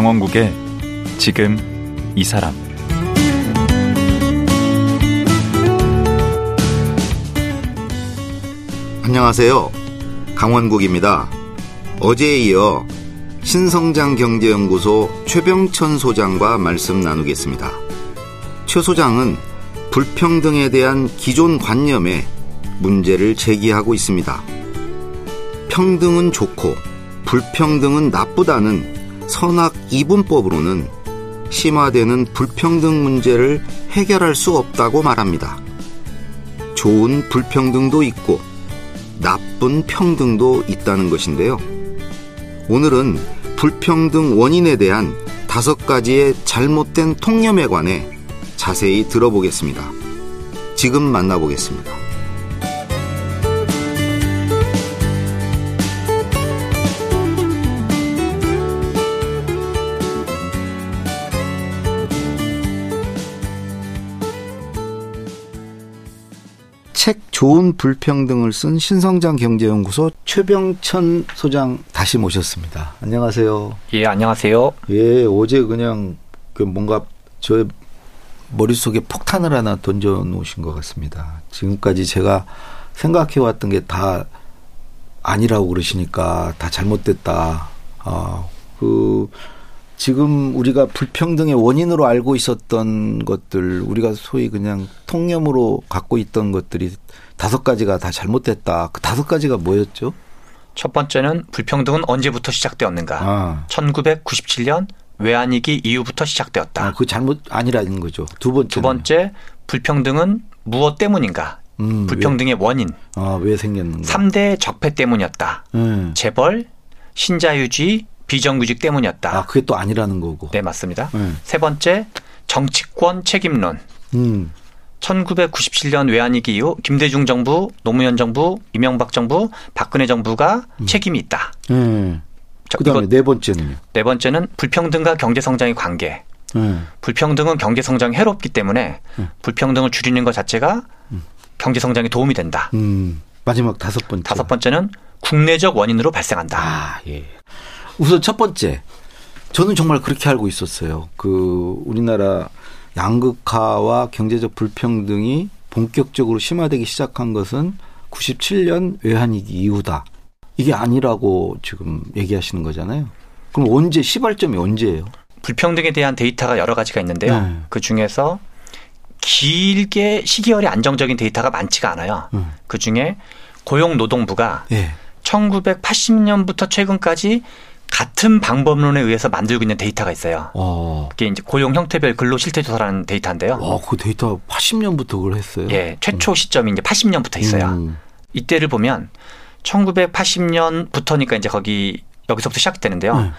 강원국의 지금 이 사람 안녕하세요. 강원국입니다. 어제에 이어 신성장 경제연구소 최병천 소장과 말씀 나누겠습니다. 최 소장은 불평등에 대한 기존 관념에 문제를 제기하고 있습니다. 평등은 좋고 불평등은 나쁘다는 선악 이분법으로는 심화되는 불평등 문제를 해결할 수 없다고 말합니다. 좋은 불평등도 있고 나쁜 평등도 있다는 것인데요. 오늘은 불평등 원인에 대한 다섯 가지의 잘못된 통념에 관해 자세히 들어보겠습니다. 지금 만나보겠습니다. 좋은 불평등을 쓴 신성장 경제연구소 최병천 소장 다시 모셨습니다. 안녕하세요. 예, 안녕하세요. 예, 어제 그냥 그 뭔가 저 머릿속에 폭탄을 하나 던져 놓으신 것 같습니다. 지금까지 제가 생각해 왔던 게 다 아니라고 그러시니까 다 잘못됐다. 아, 그 지금 우리가 불평등의 원인으로 알고 있었던 것들, 우리가 소위 그냥 통념으로 갖고 있던 것들이 다섯 가지가 다 잘못됐다. 그 다섯 가지가 뭐였죠? 첫 번째는 불평등은 언제부터 시작되었는가? 아, 1997년 외환위기 이후부터 시작되었다. 아, 그 잘못 아니라는 거죠. 두 번째. 두 번째, 불평등은 무엇 때문인가? 음, 불평등의 원인. 왜, 아, 왜 생겼는가? 삼대 적폐 때문이었다. 음. 재벌, 신자유주의, 비정규직 때문이었다. 아, 그게 또 아니라는 거고. 네, 맞습니다. 음. 세 번째, 정치권 책임론. 음. 1997년 외환위기 이후 김대중 정부, 노무현 정부, 이명박 정부, 박근혜 정부가 책임이 있다. 음. 자, 그다음에 네 번째는요. 네 번째는 불평등과 경제 성장의 관계. 음. 불평등은 경제 성장에 해롭기 때문에 불평등을 줄이는 것 자체가 경제 성장에 도움이 된다. 음. 마지막 다섯 번째. 다섯 번째는 국내적 원인으로 발생한다. 아, 예. 우선 첫 번째. 저는 정말 그렇게 알고 있었어요. 그 우리나라 양극화와 경제적 불평등이 본격적으로 심화되기 시작한 것은 97년 외환위기 이후다. 이게 아니라고 지금 얘기하시는 거잖아요. 그럼 언제 시발점이 언제예요? 불평등에 대한 데이터가 여러 가지가 있는데요. 네. 그 중에서 길게 시기열이 안정적인 데이터가 많지가 않아요. 음. 그 중에 고용노동부가 예. 1980년부터 최근까지 같은 방법론에 의해서 만들고 있는 데이터가 있어요. 어. 그게 이제 고용 형태별 근로 실태 조사라는 데이터인데요. 와, 그 데이터 80년부터 그걸 했어요. 예, 최초 시점이 이제 80년부터 있어요. 음. 이때를 보면 1980년부터니까 이제 거기 여기서부터 시작되는데요. 네.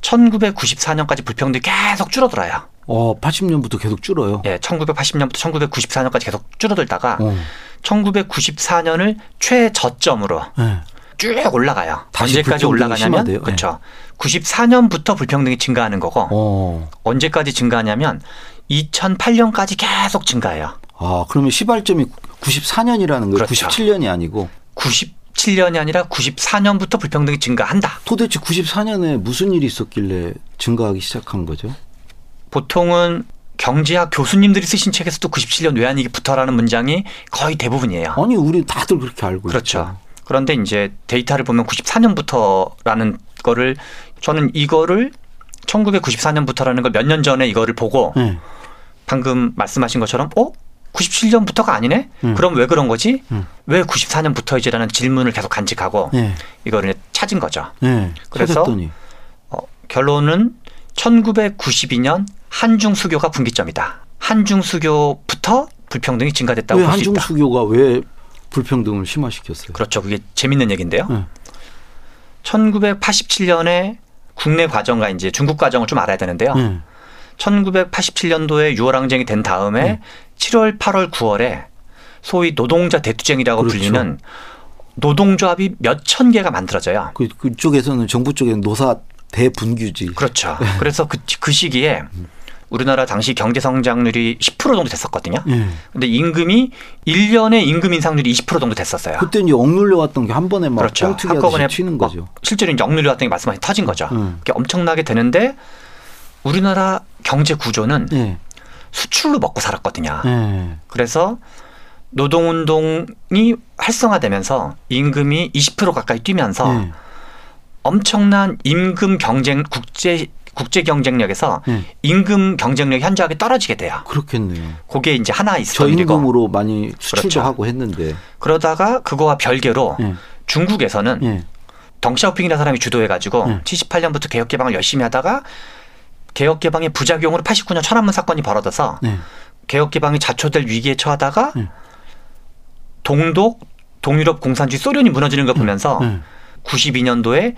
1994년까지 불평등이 계속 줄어들어요. 어, 80년부터 계속 줄어요. 예, 1980년부터 1994년까지 계속 줄어들다가 어. 1994년을 최저점으로 예. 쭉 올라가요. 다시 언제까지 올라가냐면 심화돼요? 그렇죠. 94년부터 불평등이 증가하는 거고 어. 언제까지 증가하냐면 2008년까지 계속 증가해요. 아, 그러면 시발점이 94년이라는 거예요. 그렇죠. 97년이 아니고 97년이 아니라 94년부터 불평등이 증가한다. 도대체 94년에 무슨 일이 있었길래 증가하기 시작한 거죠? 보통은 경제학 교수님들이 쓰신 책에서도 97년 외환위기 부터라는 문장이 거의 대부분이에요. 아니, 우리 다들 그렇게 알고 그렇죠. 있죠. 그런데 이제 데이터를 보면 94년부터라는 거를 저는 이거를 1994년부터라는 걸 몇 년 전에 이거를 보고 네. 방금 말씀하신 것처럼 어? 97년부터가 아니네? 음. 그럼 왜 그런 거지? 음. 왜 94년부터이지라는 질문을 계속 간직하고 네. 이거를 찾은 거죠. 네. 그래서 찾았더니 어, 결론은 1992년 한중 수교가 분기점이다. 한중 수교부터 불평등이 증가됐다고 왜볼수 한중 있다. 수교가 왜 불평등을 심화시켰어요? 그렇죠. 그게 재밌는 얘기인데요. 네. 1987년에 국내 과정과 이제 중국 과정을 좀 알아야 되는데요. 네. 1987년도에 6월 항쟁이 된 다음에 네. 7월, 8월, 9월에 소위 노동자 대투쟁이라고 그렇죠. 불리는 노동조합이 몇 천 개가 만들어져요. 그 그쪽에서는 정부 쪽에는 노사 대분규지. 그렇죠. 그래서 그, 그 시기에 우리나라 당시 경제 성장률이 10% 정도 됐었거든요. 예. 근데 임금이 1년에 임금 인상률이 20% 정도 됐었어요. 그때 이제 억눌려 왔던 게 한 번에 막 그렇죠. 한꺼번에 튀는 막 거죠. 실제로 이제 억눌려 왔던 게 말씀하신 터진 거죠. 음. 그게 엄청나게 되는데 우리나라 경제 구조는 예. 수출로 먹고 살았거든요. 예. 그래서 노동운동이 활성화되면서 임금이 20% 가까이 뛰면서 예. 엄청난 임금 경쟁 국제 국제 경쟁력에서 예. 임금 경쟁력이 현저하게 떨어지게 돼요. 그렇겠네요. 그게 이제 하나 있었던 일이고 저임금으로 많이 수출도 그렇죠. 하고 했는데. 그러다가 그거와 별개로 예. 중국에서는 예. 덩샤오핑이라는 사람이 주도해가지고 예. 78년부터 개혁 개방을 열심히 하다가 개혁 개방의 부작용으로 89년 천안문 사건이 벌어져서 예. 개혁 개방이 자초될 위기에 처하다가 예. 동독 동유럽 공산주의 소련이 무너지는 걸 보면서 예. 92년도에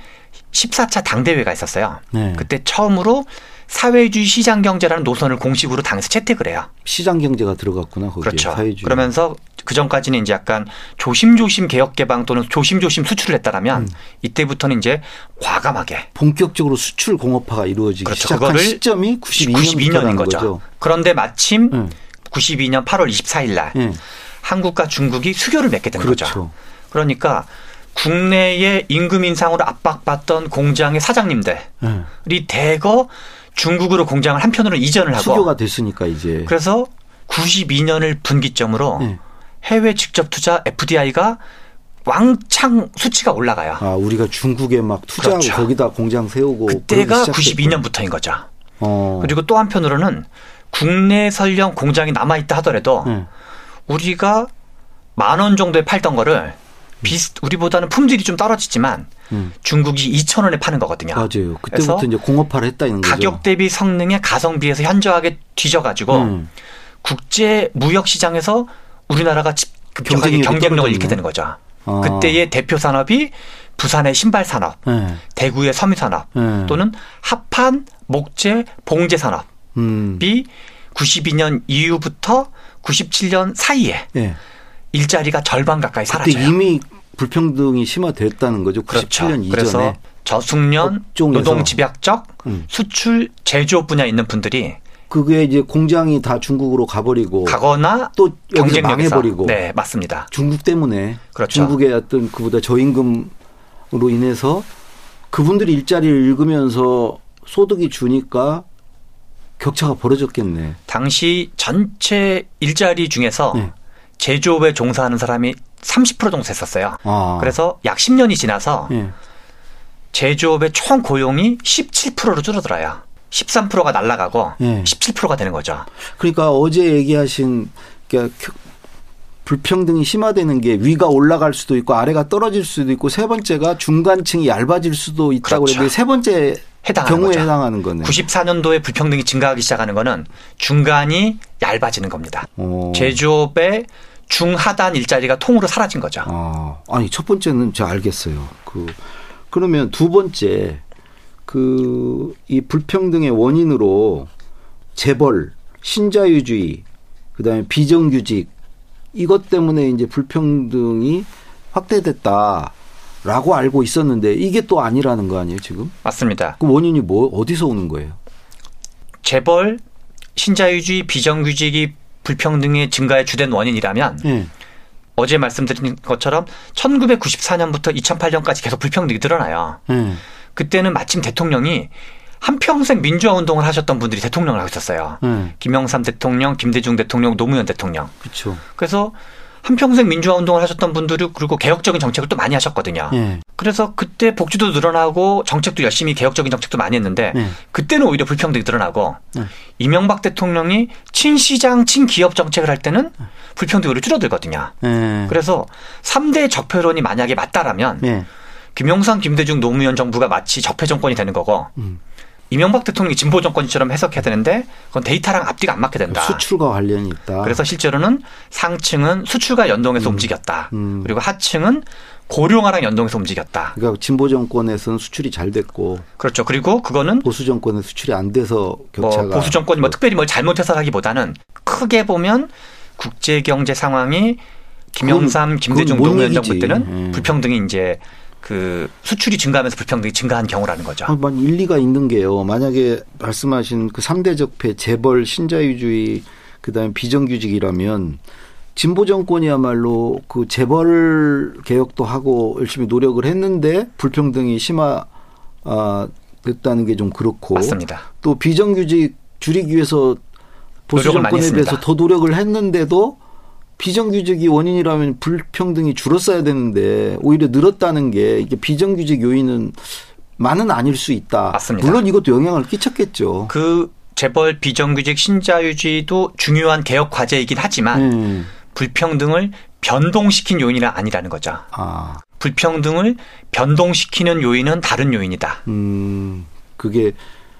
14차 당대회가 있었어요. 네. 그때 처음으로 사회주의 시장 경제라는 노선을 공식으로 당에서 채택을 해요. 시장 경제가 들어갔구나 거기에 그렇죠. 사회주의. 그러면서 그 전까지는 이제 약간 조심조심 개혁 개방 또는 조심조심 수출을 했다라면 음. 이때부터는 이제 과감하게 본격적으로 수출 공업화가 이루어지기 그렇죠. 시작한 그거를 시점이 92년부터라는 92년 인 거죠. 거죠. 그런데 마침 예. 92년 8월 24일 날 예. 한국과 중국이 수교를 맺게 된 거죠. 그렇죠. 그러니까 국내의 임금 인상으로 압박받던 공장의 사장님들이 예. 대거 중국으로 공장을 한편으로 이전을 하고 수교가 됐으니까 이제. 그래서 92년을 분기점으로 예. 해외 직접 투자 FDI가 왕창 수치가 올라가요. 아 우리가 중국에 막 투자하고 그렇죠. 거기다 공장 세우고 그때가 그러기 시작했구나. 92년부터인 거죠. 어. 그리고 또 한편으로는 국내 설령 공장이 남아 있다 하더라도 예. 우리가 만 원 정도에 팔던 거를 비슷 우리보다는 품질이 좀 떨어지지만 음. 중국이 2천 원에 파는 거거든요. 맞아요. 그때부터 이제 공업화를 했다는 거죠. 가격 대비 성능의 가성비에서 현저하게 뒤져가지고 음. 국제 무역 시장에서 우리나라가 집- 급격하게 경쟁력이 경쟁력을. 잃게 되는 거죠. 아. 그때의 대표 산업이 부산의 신발 산업, 예. 대구의 섬유 산업 예. 또는 합판, 목재, 봉제 산업이 음. 92년 이후부터 97년 사이에 예. 일자리가 절반 가까이 그때 사라져요. 이미 불평등이 심화됐다는 거죠. 97년 그렇죠. 이전에. 그래서 저숙련, 업종에서. 노동 집약적, 음. 수출, 제조업 분야에 있는 분들이 그게 이제 공장이 다 중국으로 가버리고 가거나 또 여기서 경쟁력에서 망해버리고 네 맞습니다. 중국 때문에 그렇죠. 중국의 어떤 그보다 저임금으로 인해서 그분들이 일자리를 잃으면서 소득이 주니까 격차가 벌어졌겠네. 당시 전체 일자리 중에서 네. 제조업에 종사하는 사람이 30% 정도 됐었어요. 아. 그래서 약 10년이 지나서 예. 제조업의 총 고용이 17%로 줄어들어요. 13%가 날아가고 예. 17%가 되는 거죠. 그러니까 어제 얘기하신 그러니까 겨- 불평등이 심화되는 게 위가 올라갈 수도 있고 아래가 떨어질 수도 있고 세 번째가 중간층이 얇아질 수도 있다고 그렇죠. 그랬는데 세 번째 해당하는 경우에 거죠. 해당하는 거네. 94년도에 불평등이 증가하기 시작하는 거는 중간이 얇아지는 겁니다. 어. 제조업의 중하단 일자리가 통으로 사라진 거죠. 아, 아니 첫 번째는 제가 알겠어요. 그 그러면 두 번째 그 이 불평등의 원인으로 재벌, 신자유주의, 그다음에 비정규직 이것 때문에 이제 불평등이 확대됐다라고 알고 있었는데 이게 또 아니라는 거 아니에요 지금? 맞습니다. 그 원인이 뭐 어디서 오는 거예요? 재벌, 신자유주의, 비정규직이 불평등의 증가의 주된 원인이라면 예. 어제 말씀드린 것처럼 1994년부터 2008년까지 계속 불평등이 늘어나요. 예. 그때는 마침 대통령이 한평생 민주화 운동을 하셨던 분들이 대통령을 하고 있었어요. 예. 김영삼 대통령, 김대중 대통령, 노무현 대통령. 그렇죠. 그래서 한평생 민주화 운동을 하셨던 분들이 그리고 개혁적인 정책을 또 많이 하셨거든요. 예. 그래서 그때 복지도 늘어나고 정책도 열심히 개혁적인 정책도 많이 했는데 예. 그때는 오히려 불평등이 늘어나고 예. 이명박 대통령이 친시장, 친기업 정책을 할 때는 불평등이 오히려 줄어들거든요. 예. 그래서 3대 적폐론이 만약에 맞다라면 예. 김영삼, 김대중, 노무현 정부가 마치 적폐 정권이 되는 거고 음. 이명박 대통령이 진보 정권처럼 해석해야 되는데 그건 데이터랑 앞뒤가 안 맞게 된다. 수출과 관련이 있다. 그래서 실제로는 상층은 수출과 연동해서 움직였다. 음. 그리고 하층은 고령화랑 연동해서 움직였다. 그러니까 진보 정권에서는 수출이 잘 됐고 그렇죠. 그리고 그거는 보수 정권은 수출이 안 돼서 뭐 격차가 보수 정권이 뭐 특별히 뭘 잘못해서라기보다는 크게 보면 국제 경제 상황이 김영삼, 그건- 김대중, 노무현 정부. 때는 예. 불평등이 이제 그 수출이 증가하면서 불평등이 증가한 경우라는 거죠. 아, 만 일리가 있는 게요. 만약에 말씀하신 그 3대 적폐 재벌 신자유주의 그다음에 비정규직이라면 진보 정권이야말로 그 재벌 개혁도 하고 열심히 노력을 했는데 불평등이 심화 아 됐다는 게 좀 그렇고 맞습니다. 또 비정규직 줄이기 위해서 보수 정권에 했습니다. 더 노력을 했는데도 비정규직이 원인이라면 불평등이 줄었어야 되는데 오히려 늘었다는 게 이게 비정규직 요인은 많은 아닐 수 있다. 맞습니다. 물론 이것도 영향을 끼쳤겠죠. 그 재벌 비정규직 신자유주의도 중요한 개혁 과제이긴 하지만 음. 불평등을 변동시킨 요인이 아니라는 거죠. 아, 불평등을 변동시키는 요인은 다른 요인이다. 음, 그게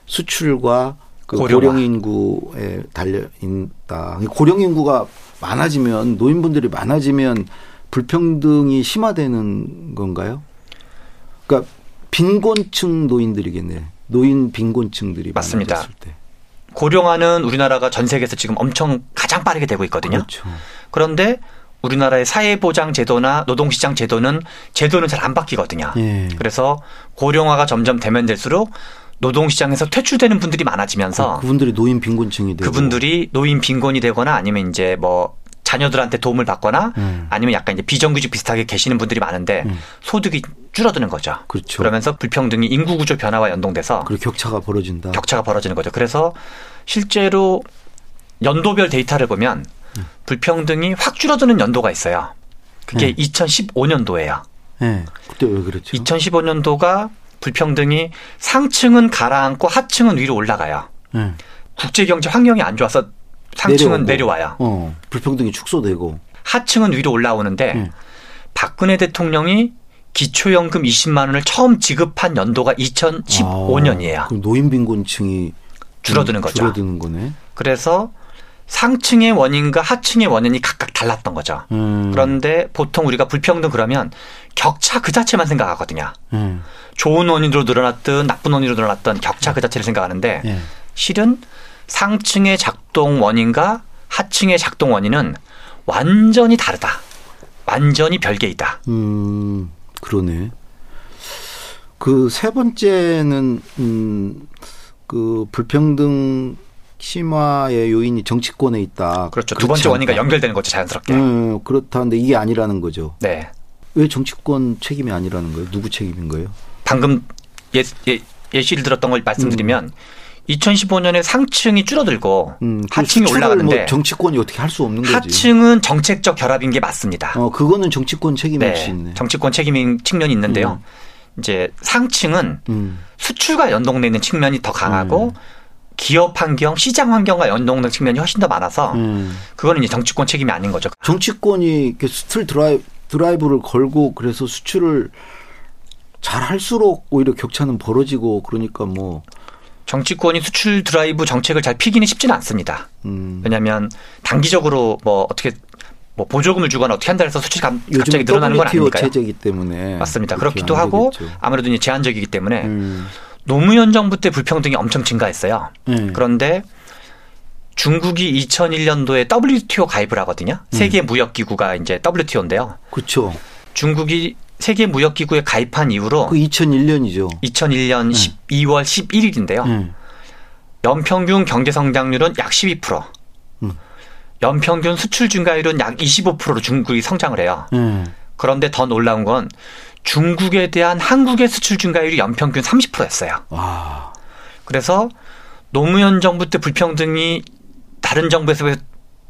수출과 그 고령화. 고령 인구에 달려 있다. 고령 인구가 많아지면 노인분들이 많아지면 불평등이 심화되는 건가요? 그러니까 빈곤층 노인들이겠네. 노인 빈곤층들이 맞습니다. 많아졌을 때. 고령화는 우리나라가 전 세계에서 지금 엄청 가장 빠르게 되고 있거든요. 그렇죠. 그런데 우리나라의 사회보장 제도나 노동시장 제도는 제도는 잘 안 바뀌거든요. 예. 그래서 고령화가 점점 되면 될수록 노동시장에서 퇴출되는 분들이 많아지면서 그 분들이 노인 빈곤층이 되고 그분들이 노인 빈곤이 되거나 아니면 이제 뭐 자녀들한테 도움을 받거나 음. 아니면 약간 이제 비정규직 비슷하게 계시는 분들이 많은데 음. 소득이 줄어드는 거죠. 그렇죠. 그러면서 불평등이 인구 구조 변화와 연동돼서 그리고 격차가 벌어진다. 격차가 벌어지는 거죠. 그래서 실제로 연도별 데이터를 보면 음. 불평등이 확 줄어드는 연도가 있어요. 그게 네. 2015년도예요. 예. 그때 왜 그랬죠? 2015년도가 불평등이 상층은 가라앉고 하층은 위로 올라가요. 예. 국제 경제 환경이 안 좋아서 상층은 내려오고. 내려와요. 어, 불평등이 축소되고. 하층은 위로 올라오는데 예. 박근혜 대통령이 기초연금 20만 원을 처음 지급한 연도가 2015년이에요. 아, 그럼 노인 빈곤층이 줄어드는 좀 거죠. 줄어드는 거네. 그래서 상층의 원인과 하층의 원인이 각각 달랐던 거죠. 음. 그런데 보통 우리가 불평등 그러면 격차 그 자체만 생각하거든요. 음. 좋은 원인으로 늘어났든 나쁜 원인으로 늘어났던 격차 그 자체를 생각하는데 예. 실은 상층의 작동 원인과 하층의 작동 원인은 완전히 다르다. 완전히 별개이다. 음, 그러네. 그 세 번째는 음, 그 불평등 심화의 요인이 정치권에 있다. 그렇죠. 두 번째 원인과 않다. 연결되는 거죠, 자연스럽게. 음, 그렇다는데 이게 아니라는 거죠. 네. 왜 정치권 책임이 아니라는 거예요? 누구 책임인 거예요? 방금 예, 예, 예시를 들었던 걸 말씀드리면 2015년에 상층이 줄어들고 음, 그 하층이 올라가는데 뭐 정치권이 어떻게 할 수 없는 거지. 하층은 정책적 결합인 게 맞습니다. 어, 그거는 정치권 책임일 수 네. 있네. 정치권 책임인 측면이 있는데요. 이제 상층은 음, 수출과 연동돼 있는 측면이 더 강하고 기업 환경, 시장 환경과 연동된 측면이 훨씬 더 많아서 음. 그거는 이제 정치권 책임이 아닌 거죠. 정치권이 이렇게 수출 드라이브, 드라이브를 걸고 그래서 수출을 잘 할수록 오히려 격차는 벌어지고 그러니까 뭐 정치권이 수출 드라이브 정책을 잘 피기는 쉽지는 않습니다. 음, 왜냐하면 단기적으로 뭐 어떻게 뭐 보조금을 주거나 어떻게 한다 해서 수출이 감- 갑자기 늘어나는 건 아니니까요. 체제이기 때문에 맞습니다. 그렇기도 안 하고 되겠죠. 아무래도 이제 제한적이기 때문에 음, 노무현 정부 때 불평등이 엄청 증가했어요. 네. 그런데 중국이 2001년도에 WTO 가입을 하거든요. 음. 세계 무역 기구가 이제 WTO인데요. 그렇죠. 중국이 세계 무역 기구에 가입한 이후로 그 2001년이죠. 2001년 12월 11일인데요. 네. 연평균 경제 성장률은 약 12%. 음. 연평균 수출 증가율은 약 25%로 중국이 성장을 해요. 네. 그런데 더 놀라운 건 중국에 대한 한국의 수출 증가율이 연평균 30%였어요. 와, 그래서 노무현 정부 때 불평등이 다른 정부에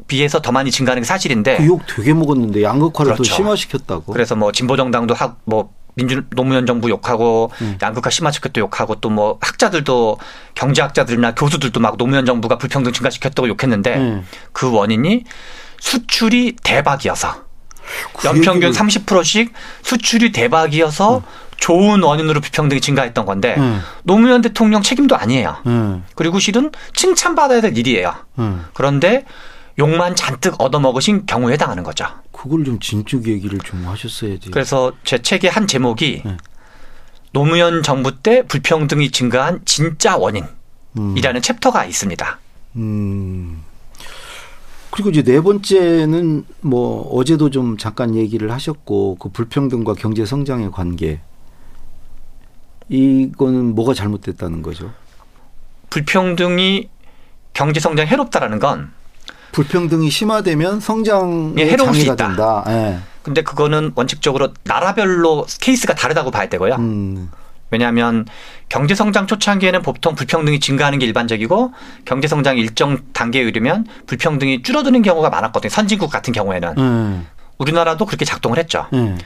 비해서 더 많이 증가하는 게 사실인데 그 욕 되게 먹었는데 양극화를 그렇죠. 더 심화시켰다고. 그래서 뭐 진보 정당도 하, 뭐 민주 노무현 정부 욕하고 음. 양극화 심화시켰도 욕하고 또 뭐 학자들도 경제학자들이나 교수들도 막 노무현 정부가 불평등 증가시켰다고 욕했는데 네. 그 원인이 수출이 대박이어서 그 연평균 얘기를- 30%씩 수출이 대박이어서 좋은 원인으로 불평등이 증가했던 건데 음. 노무현 대통령 책임도 아니에요. 네. 그리고 실은 칭찬받아야 될 일이에요. 네. 그런데 욕만 잔뜩 얻어먹으신 경우에 해당하는 거죠. 그걸 좀 진즉 얘기를 좀 하셨어야지. 그래서 제 책의 한 제목이 네. 노무현 정부 때 불평등이 증가한 진짜 원인이라는 음. 챕터가 있습니다. 음. 그리고 이제 네 번째는 뭐 어제도 좀 잠깐 얘기를 하셨고 그 불평등과 경제 성장의 관계. 이거는 뭐가 잘못됐다는 거죠? 불평등이 경제 성장에 해롭다라는 건 불평등이 심화되면 성장에 예, 해로울 수 장애가 있다. 된다. 예. 근데 그거는 원칙적으로 나라별로 케이스가 다르다고 봐야 되고요. 음. 왜냐하면 경제 성장 초창기에는 보통 불평등이 증가하는 게 일반적이고 경제 성장 일정 단계에 이르면 불평등이 줄어드는 경우가 많았거든요. 선진국 같은 경우에는 예. 우리나라도 그렇게 작동을 했죠. 예.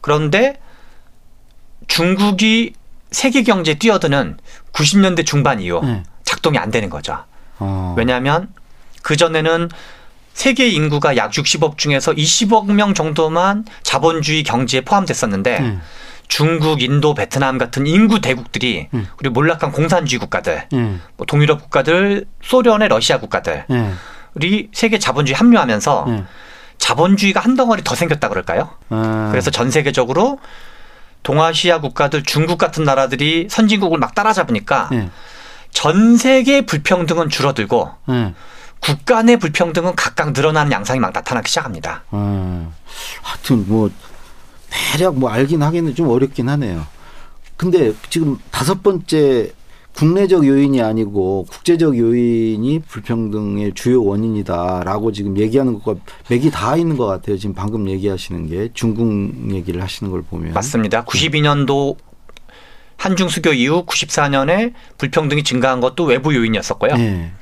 그런데 중국이 세계 경제에 뛰어드는 90년대 중반 이후 예. 작동이 안 되는 거죠. 어. 왜냐하면 그 전에는 세계 인구가 약 60억 중에서 20억 명 정도만 자본주의 경제에 포함됐었는데 예. 중국, 인도, 베트남 같은 인구 대국들이 음. 그리고 몰락한 공산주의 국가들, 예. 뭐 동유럽 국가들, 소련의 러시아 국가들이 예. 세계 자본주의 합류하면서 예. 자본주의가 한 덩어리 더 생겼다 그럴까요? 아. 그래서 전 세계적으로 동아시아 국가들, 중국 같은 나라들이 선진국을 막 따라잡으니까 예. 전 세계 불평등은 줄어들고 예. 국가 내 불평등은 각각 늘어나는 양상이 막 나타나기 시작합니다. 어. 하여튼 뭐 대략 뭐 알긴 하기는 좀 어렵긴 하네요. 근데 지금 다섯 번째 국내적 요인이 아니고 국제적 요인이 불평등의 주요 원인이다라고 지금 얘기하는 것과 맥이 다 있는 것 같아요. 지금 방금 얘기하시는 게 중국 얘기를 하시는 걸 보면 맞습니다. 92년도 한중 수교 이후 94년에 불평등이 증가한 것도 외부 요인이었었고요. 예.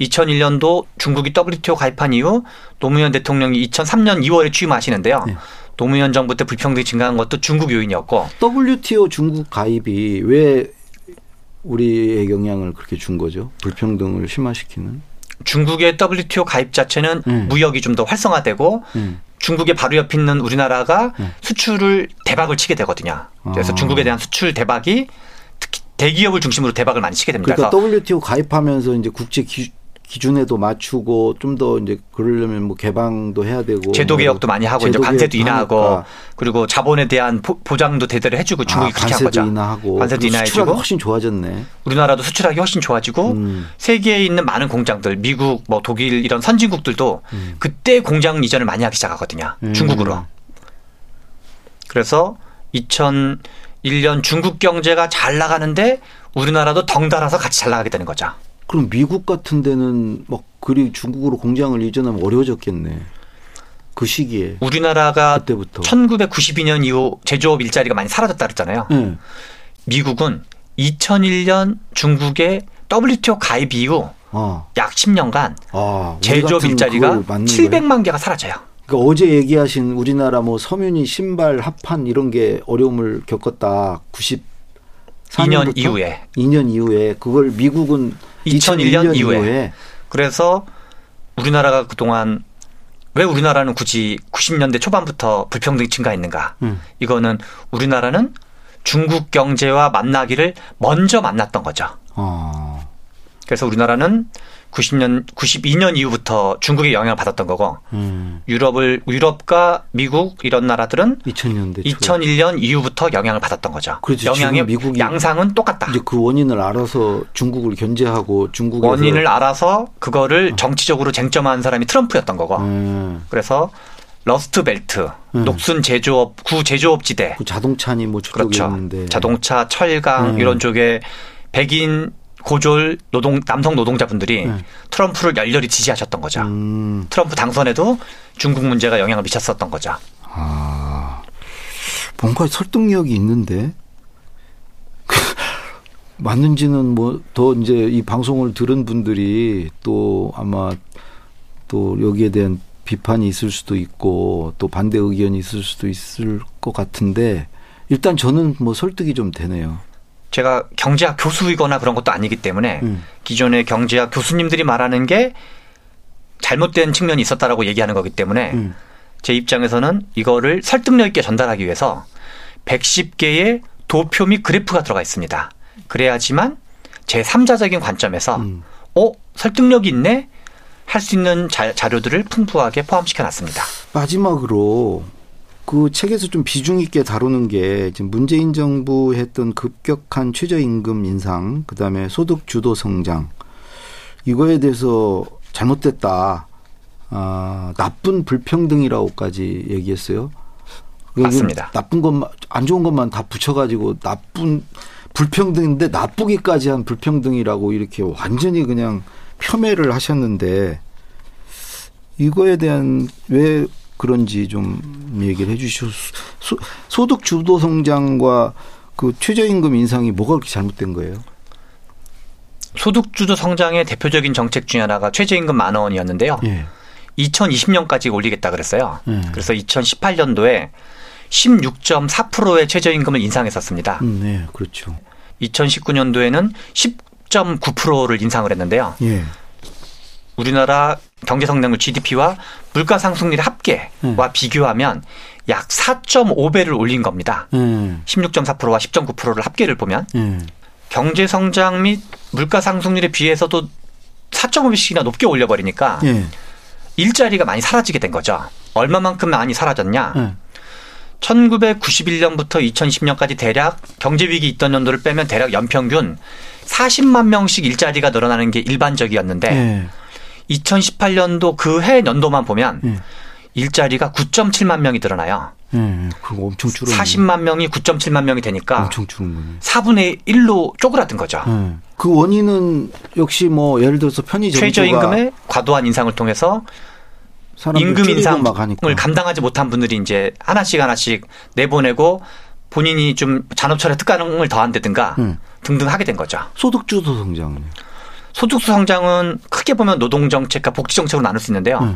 2001년도 중국이 WTO 가입한 이후 노무현 대통령이 2003년 2월에 취임하시는데요. 네. 노무현 정부 때 불평등이 증가한 것도 중국 요인이었고 WTO 중국 가입이 왜 우리의 영향을 그렇게 준 거죠? 불평등을 심화시키는. 중국의 WTO 가입 자체는 음. 무역이 좀 더 활성화되고 음. 중국의 바로 옆에 있는 우리나라가 음. 수출을 대박을 치게 되거든요. 그래서 아. 중국에 대한 수출 대박이 특히 대기업을 중심으로 대박을 많이 치게 됩니다. 그러니까 WTO 가입하면서 이제 국제 기, 기준에도 맞추고 좀 더 이제 그러려면 뭐 개방도 해야 되고 제도 개혁도 많이 하고 이제 관세도 인하하고 하니까 그리고 자본에 대한 보- 보장도 대대로 해주고 중국이 아, 그렇게 한 관세도 거죠. 인하하고 관세도 인하해주고 훨씬 좋아졌네. 우리나라도 수출하기 훨씬 좋아지고 음. 세계에 있는 많은 공장들, 미국, 뭐 독일 이런 선진국들도 음. 그때 공장 이전을 많이 하기 시작하거든요. 음. 중국으로. 그래서 2001년 중국 경제가 잘 나가는데 우리나라도 덩달아서 같이 잘 나가게 되는 거죠. 그럼 미국 같은 데는 막 그리 중국으로 공장을 이전하면 어려워졌겠네. 그 시기에 우리나라가 그때부터. 1992년 이후 제조업 일자리가 많이 사라졌다 그랬잖아요. 예. 미국은 2001년 중국의 WTO 가입 이후 어. 약 10년간 아, 제조업 일자리가 그걸 맞는 거예요? 700만 개가 사라져요. 그러니까 어제 얘기하신 우리나라 뭐 서민이 신발 합판 이런 게 어려움을 겪었다. 94년부터 2년 이후에. 2년 이후에 그걸 미국은 2001년 2001년 이후에. 이후에 그래서 우리나라가 그동안 왜 우리나라는 굳이 90년대 초반부터 불평등이 증가했는가? 음. 이거는 우리나라는 중국 경제와 만나기를 먼저 만났던 거죠. 어. 그래서 우리나라는 90년 92년 이후부터 중국의 영향을 받았던 거고 음. 유럽을 유럽과 미국 이런 나라들은 2000년대 초 2001년 이후부터 영향을 받았던 거죠. 그렇죠. 영향의 미국이 양상은 똑같다. 이제 그 원인을 알아서 중국을 견제하고 중국에서 원인을 알아서 그거를 정치적으로 쟁점화한 사람이 트럼프였던 거고. 음. 그래서 러스트 벨트, 음. 녹슨 제조업, 구 제조업 지대. 그 자동차니 뭐 그렇죠. 있는데 자동차, 철강 음. 이런 쪽에 백인 고졸 노동 남성 노동자분들이 음. 트럼프를 열렬히 지지하셨던 거죠. 음. 트럼프 당선에도 중국 문제가 영향을 미쳤었던 거죠. 아, 뭔가 설득력이 있는데 맞는지는 뭐 더 이제 이 방송을 들은 분들이 또 아마 또 여기에 대한 비판이 있을 수도 있고 또 반대 의견이 있을 수도 있을 것 같은데 일단 저는 뭐 설득이 좀 되네요. 제가 경제학 교수이거나 그런 것도 아니기 때문에 음. 기존의 경제학 교수님들이 말하는 게 잘못된 측면이 있었다라고 얘기하는 거기 때문에 음. 제 입장에서는 이거를 설득력 있게 전달하기 위해서 110개의 도표 및 그래프가 들어가 있습니다. 그래야지만 제 3자적인 관점에서 음. 어 설득력이 있네 할 수 있는 자, 자료들을 풍부하게 포함시켜 놨습니다. 마지막으로 그 책에서 좀 비중 있게 다루는 게 지금 문재인 정부 했던 급격한 최저임금 인상, 그다음에 소득 주도 성장 이거에 대해서 잘못됐다. 아, 나쁜 불평등이라고까지 얘기했어요. 맞습니다. 나쁜 것만 안 좋은 것만 다 붙여가지고 나쁜 불평등인데 나쁘기까지 한 불평등이라고 이렇게 완전히 그냥 폄훼를 하셨는데 이거에 대한 왜 그런지 좀 얘기를 해 주시오. 소, 소득 주도 성장과 그 최저임금 인상이 뭐가 그렇게 잘못된 거예요? 소득 주도 성장의 대표적인 정책 중에 하나가 최저임금 만 원이었는데요. 예. 2020년까지 올리겠다 그랬어요. 음. 그래서 2018년도에 16.4%의 최저임금을 인상했었습니다. 음, 네, 그렇죠. 2019년도에는 10.9%를 인상을 했는데요. 예. 우리나라 경제 성장률 GDP와 물가 상승률의 합계와 음. 비교하면 약 4.5배를 올린 겁니다. 예. 16.4%와 10.9%를 합계를 보면 예. 경제 성장 및 물가 상승률에 비해서도 4.5배씩이나 높게 올려버리니까 예. 일자리가 많이 사라지게 된 거죠. 얼마만큼 많이 사라졌냐? 예. 1991년부터 2010년까지 대략 경제 위기 있던 연도를 빼면 대략 연평균 40만 명씩 일자리가 늘어나는 게 일반적이었는데 예. 2018년도 그 해 연도만 보면 예. 일자리가 9.7만 명이 늘어나요. 예. 그거 엄청 줄어. 40만 명이 9.7만 명이 되니까 엄청 줄은 거네. 4분의 1로 쪼그라든 거죠. 예. 그 원인은 역시 뭐 예를 들어서 편의점 최저임금의 과도한 인상을 통해서 임금 인상을. 감당하지 못한 분들이 이제 하나씩 하나씩 내보내고 본인이 좀 잔업철에 특가능을 더한다든가 음. 등등 하게 된 거죠. 소득주도 성장. 소득주 성장은 크게 보면 노동 정책과 복지 정책으로 나눌 수 있는데요. 음.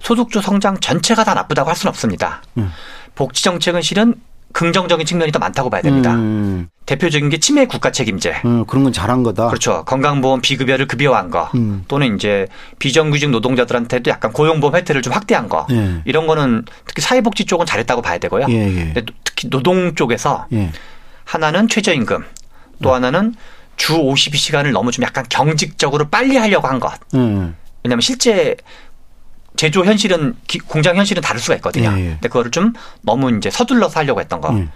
소득주 성장 전체가 다 나쁘다고 할 수는 없습니다. 음. 복지 정책은 실은 긍정적인 측면이 더 많다고 봐야 됩니다. 음, 대표적인 게 치매 국가 책임제. 음, 그런 건 잘한 거다. 그렇죠. 건강보험 비급여를 급여화한 거. 음. 또는 이제 비정규직 노동자들한테도 약간 고용보험 혜택을 좀 확대한 거. 예. 이런 거는 특히 사회복지 쪽은 잘했다고 봐야 되고요. 예, 예. 특히 노동 쪽에서 예. 하나는 최저임금, 또 음. 하나는 주 52시간을 너무 좀 약간 경직적으로 빨리 하려고 한 것. 예. 왜냐하면 실제 제조 현실은 기- 공장 현실은 다를 수가 있거든요. 예, 예. 근데 그거를 좀 너무 이제 서둘러서 하려고 했던 거. 음.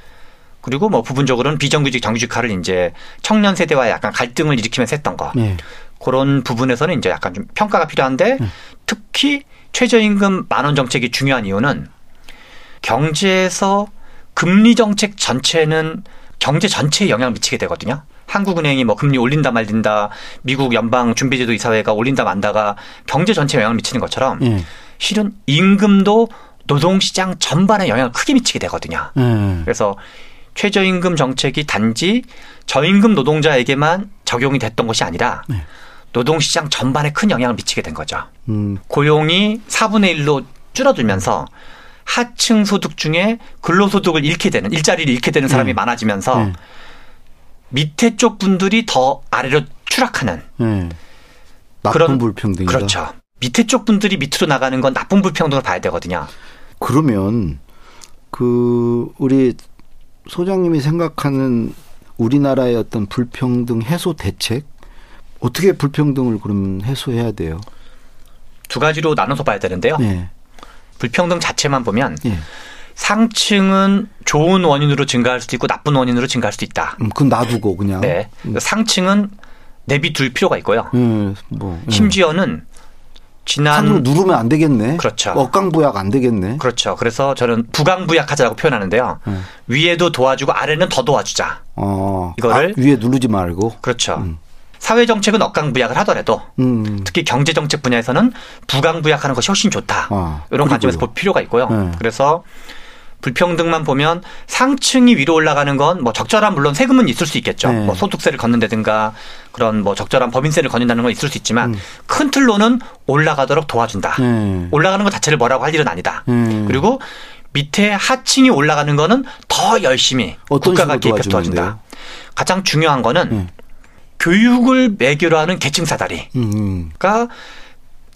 그리고 뭐 부분적으로는 비정규직 정규직화를 이제 청년 세대와 약간 갈등을 일으키면서 했던 거. 예. 그런 부분에서는 이제 약간 좀 평가가 필요한데 음. 특히 최저임금 만원 정책이 중요한 이유는 경제에서 금리 정책 전체는 경제 전체에 영향을 미치게 되거든요. 한국은행이 뭐 금리 올린다 말린다, 미국 연방 준비제도 이사회가 올린다 만다가 경제 전체에 영향을 미치는 것처럼 예. 실은 임금도 노동시장 전반에 영향을 크게 미치게 되거든요. 예. 그래서 최저임금 정책이 단지 저임금 노동자에게만 적용이 됐던 것이 아니라 네. 노동시장 전반에 큰 영향을 미치게 된 거죠. 음. 고용이 4분의 1로 줄어들면서 하층 소득 중에 근로소득을 잃게 되는 일자리를 잃게 되는 사람이 네. 많아지면서 네. 밑에 쪽 분들이 더 아래로 추락하는 예. 나쁜 그런- 불평등이다. 그렇죠. 밑에 쪽 분들이 밑으로 나가는 건 나쁜 불평등을 봐야 되거든요. 그러면 그 우리 소장님이 생각하는 우리나라의 어떤 불평등 해소 대책 어떻게 불평등을 그럼 해소해야 돼요? 두 가지로 나눠서 봐야 되는데요. 네. 불평등 자체만 보면 예. 상층은 좋은 원인으로 증가할 수도 있고 나쁜 원인으로 증가할 수도 있다. 음, 그건 놔두고 그냥. 네. 음. 상층은 내비둘 필요가 있고요. 예, 뭐. 예. 심지어는 지난 누르면 안 되겠네. 그렇죠. 억강부약 안 되겠네. 그렇죠. 그래서 저는 부강부약 하자라고 표현하는데요. 음. 위에도 도와주고 아래는 더 도와주자. 어. 이거를- 아, 위에 누르지 말고. 그렇죠. 음. 사회 정책은 억강부약을 하더라도 음. 특히 경제 정책 분야에서는 부강부약하는 것이 훨씬 좋다. 아, 이런 관점에서. 볼 필요가 있고요. 네. 그래서 불평등만 보면 상층이 위로 올라가는 건 뭐 적절한 물론 세금은 있을 수 있겠죠. 네. 뭐 소득세를 걷는다든가 그런 뭐 적절한 법인세를 걷는다는 건 있을 수 있지만 음. 큰 틀로는 올라가도록 도와준다. 네. 올라가는 것 자체를 뭐라고 할 일은 아니다. 음. 그리고 밑에 하층이 올라가는 거는 더 열심히 국가가 개입해서 도와주는데요? 도와준다. 가장 중요한 거는 음. 교육을 매개로 하는 계층 사다리. 음, 음. 그러니까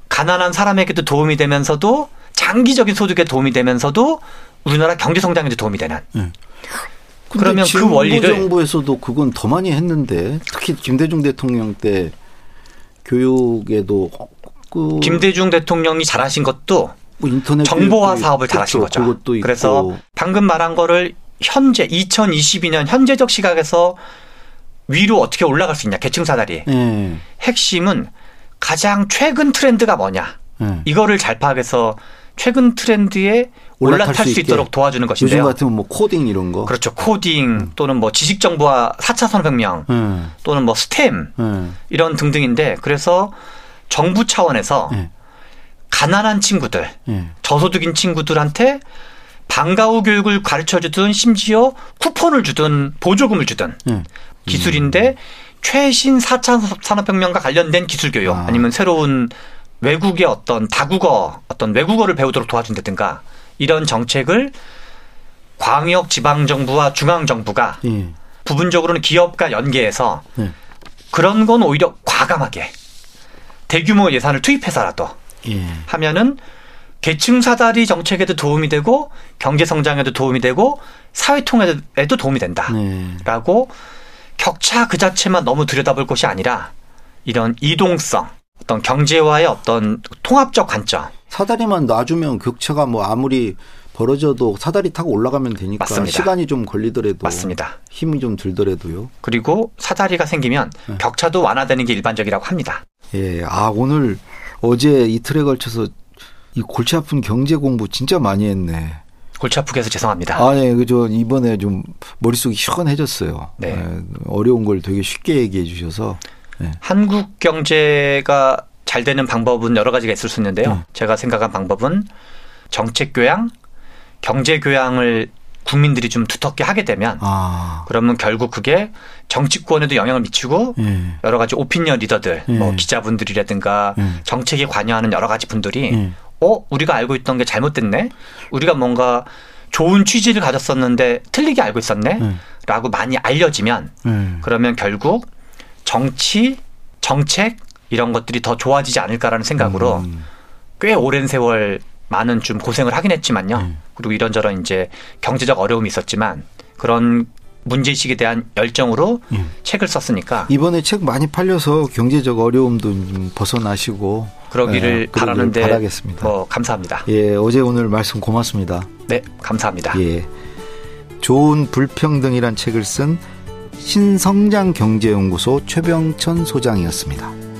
가난한 사람에게도 도움이 되면서도 장기적인 소득에 도움이 되면서도 우리나라 경제 성장에도 도움이 되는 근데 그러면 그 원리를- 정부에서도 그건 더 많이 했는데 특히 김대중 대통령 때 교육에도 그 김대중 대통령이 잘하신 것도 뭐 인터넷 정보화 사업을 있- 잘하신. 거죠. 그것도 있고. 그래서 방금 말한 거를 현재 2022년 현재적 시각에서 위로 어떻게 올라갈 수 있냐 계층 사다리 예. 핵심은 가장 최근 트렌드가 뭐냐 예. 이거를 잘 파악해서 최근 트렌드에 올라탈 수, 있게. 있도록 도와주는 요즘 것인데요. 같으면 뭐 코딩 이런 거. 그렇죠. 코딩 또는 뭐 지식 정보화 4차 산업혁명 예. 또는 뭐 스템 예. 이런 등등인데 그래서 정부 차원에서 예. 가난한 친구들, 예. 저소득인 친구들한테 방과후 교육을 가르쳐 주든 심지어 쿠폰을 주든 보조금을 주든 예. 기술인데 최신 4차 산업혁명과 관련된 기술 교육 아. 아. 니면 새로운 외국의 어떤 다국어 어떤 외국어를 배우도록 도와준다든가 이런 정책을 광역 지방 정부와 중앙 정부가 예. 부분적으로는 기업과 연계해서 예. 그런 건 오히려 과감하게 대규모 예산을 투입해서라도 예. 하면은 계층 사다리 정책에도 도움이 되고 경제 성장에도 도움이 되고 사회 통합에도 도움이 된다. 네. 라고 격차 그 자체만 너무 들여다볼 것이 아니라 이런 이동성, 어떤 경제와의 어떤 통합적 관점. 사다리만 놔주면 격차가 뭐 아무리 벌어져도 사다리 타고 올라가면 되니까 맞습니다. 시간이 좀 걸리더라도 맞습니다. 힘이 좀 들더라도요. 그리고 사다리가 생기면 네. 격차도 완화되는 게 일반적이라고 합니다. 예. 아, 오늘 어제 이틀에 걸쳐서 이 골치 아픈 경제 공부 진짜 많이 했네. 골치 아프게 해서 죄송합니다. 아, 네. 그저 이번에 좀 머릿속이 시원해졌어요. 네. 예, 어려운 걸 되게 쉽게 얘기해 주셔서. 예. 한국 경제가 잘 되는 방법은 여러 가지가 있을 수 있는데요. 음. 제가 생각한 방법은 정책 교양, 경제 교양을 국민들이 좀 두텁게 하게 되면 아. 그러면 결국 그게 정치권에도 영향을 미치고 예. 여러 가지 오피니언 리더들, 예. 뭐 기자분들이라든가 예. 정책에 관여하는 여러 가지 분들이 예. 어 우리가 알고 있던 게 잘못됐네, 우리가 뭔가 좋은 취지를 가졌었는데 틀리게 알고 예. 있었네라고 많이 알려지면 예. 그러면 결국 정치, 정책 이런 것들이 더 좋아지지 않을까라는 생각으로 음. 꽤 오랜 세월 많은 좀 고생을 하긴 했지만요. 음. 그리고 이런저런 이제 경제적 어려움이 있었지만 그런 문제의식에 대한 열정으로 음. 책을 썼으니까 이번에 책 많이 팔려서 경제적 어려움도 좀 벗어나시고 그러기를 예, 바라는데 바라겠습니다. 뭐 감사합니다. 예, 어제 오늘 말씀 고맙습니다. 네, 감사합니다. 예. 좋은 불평등이란 책을 쓴 신성장 경제연구소 최병천 소장이었습니다.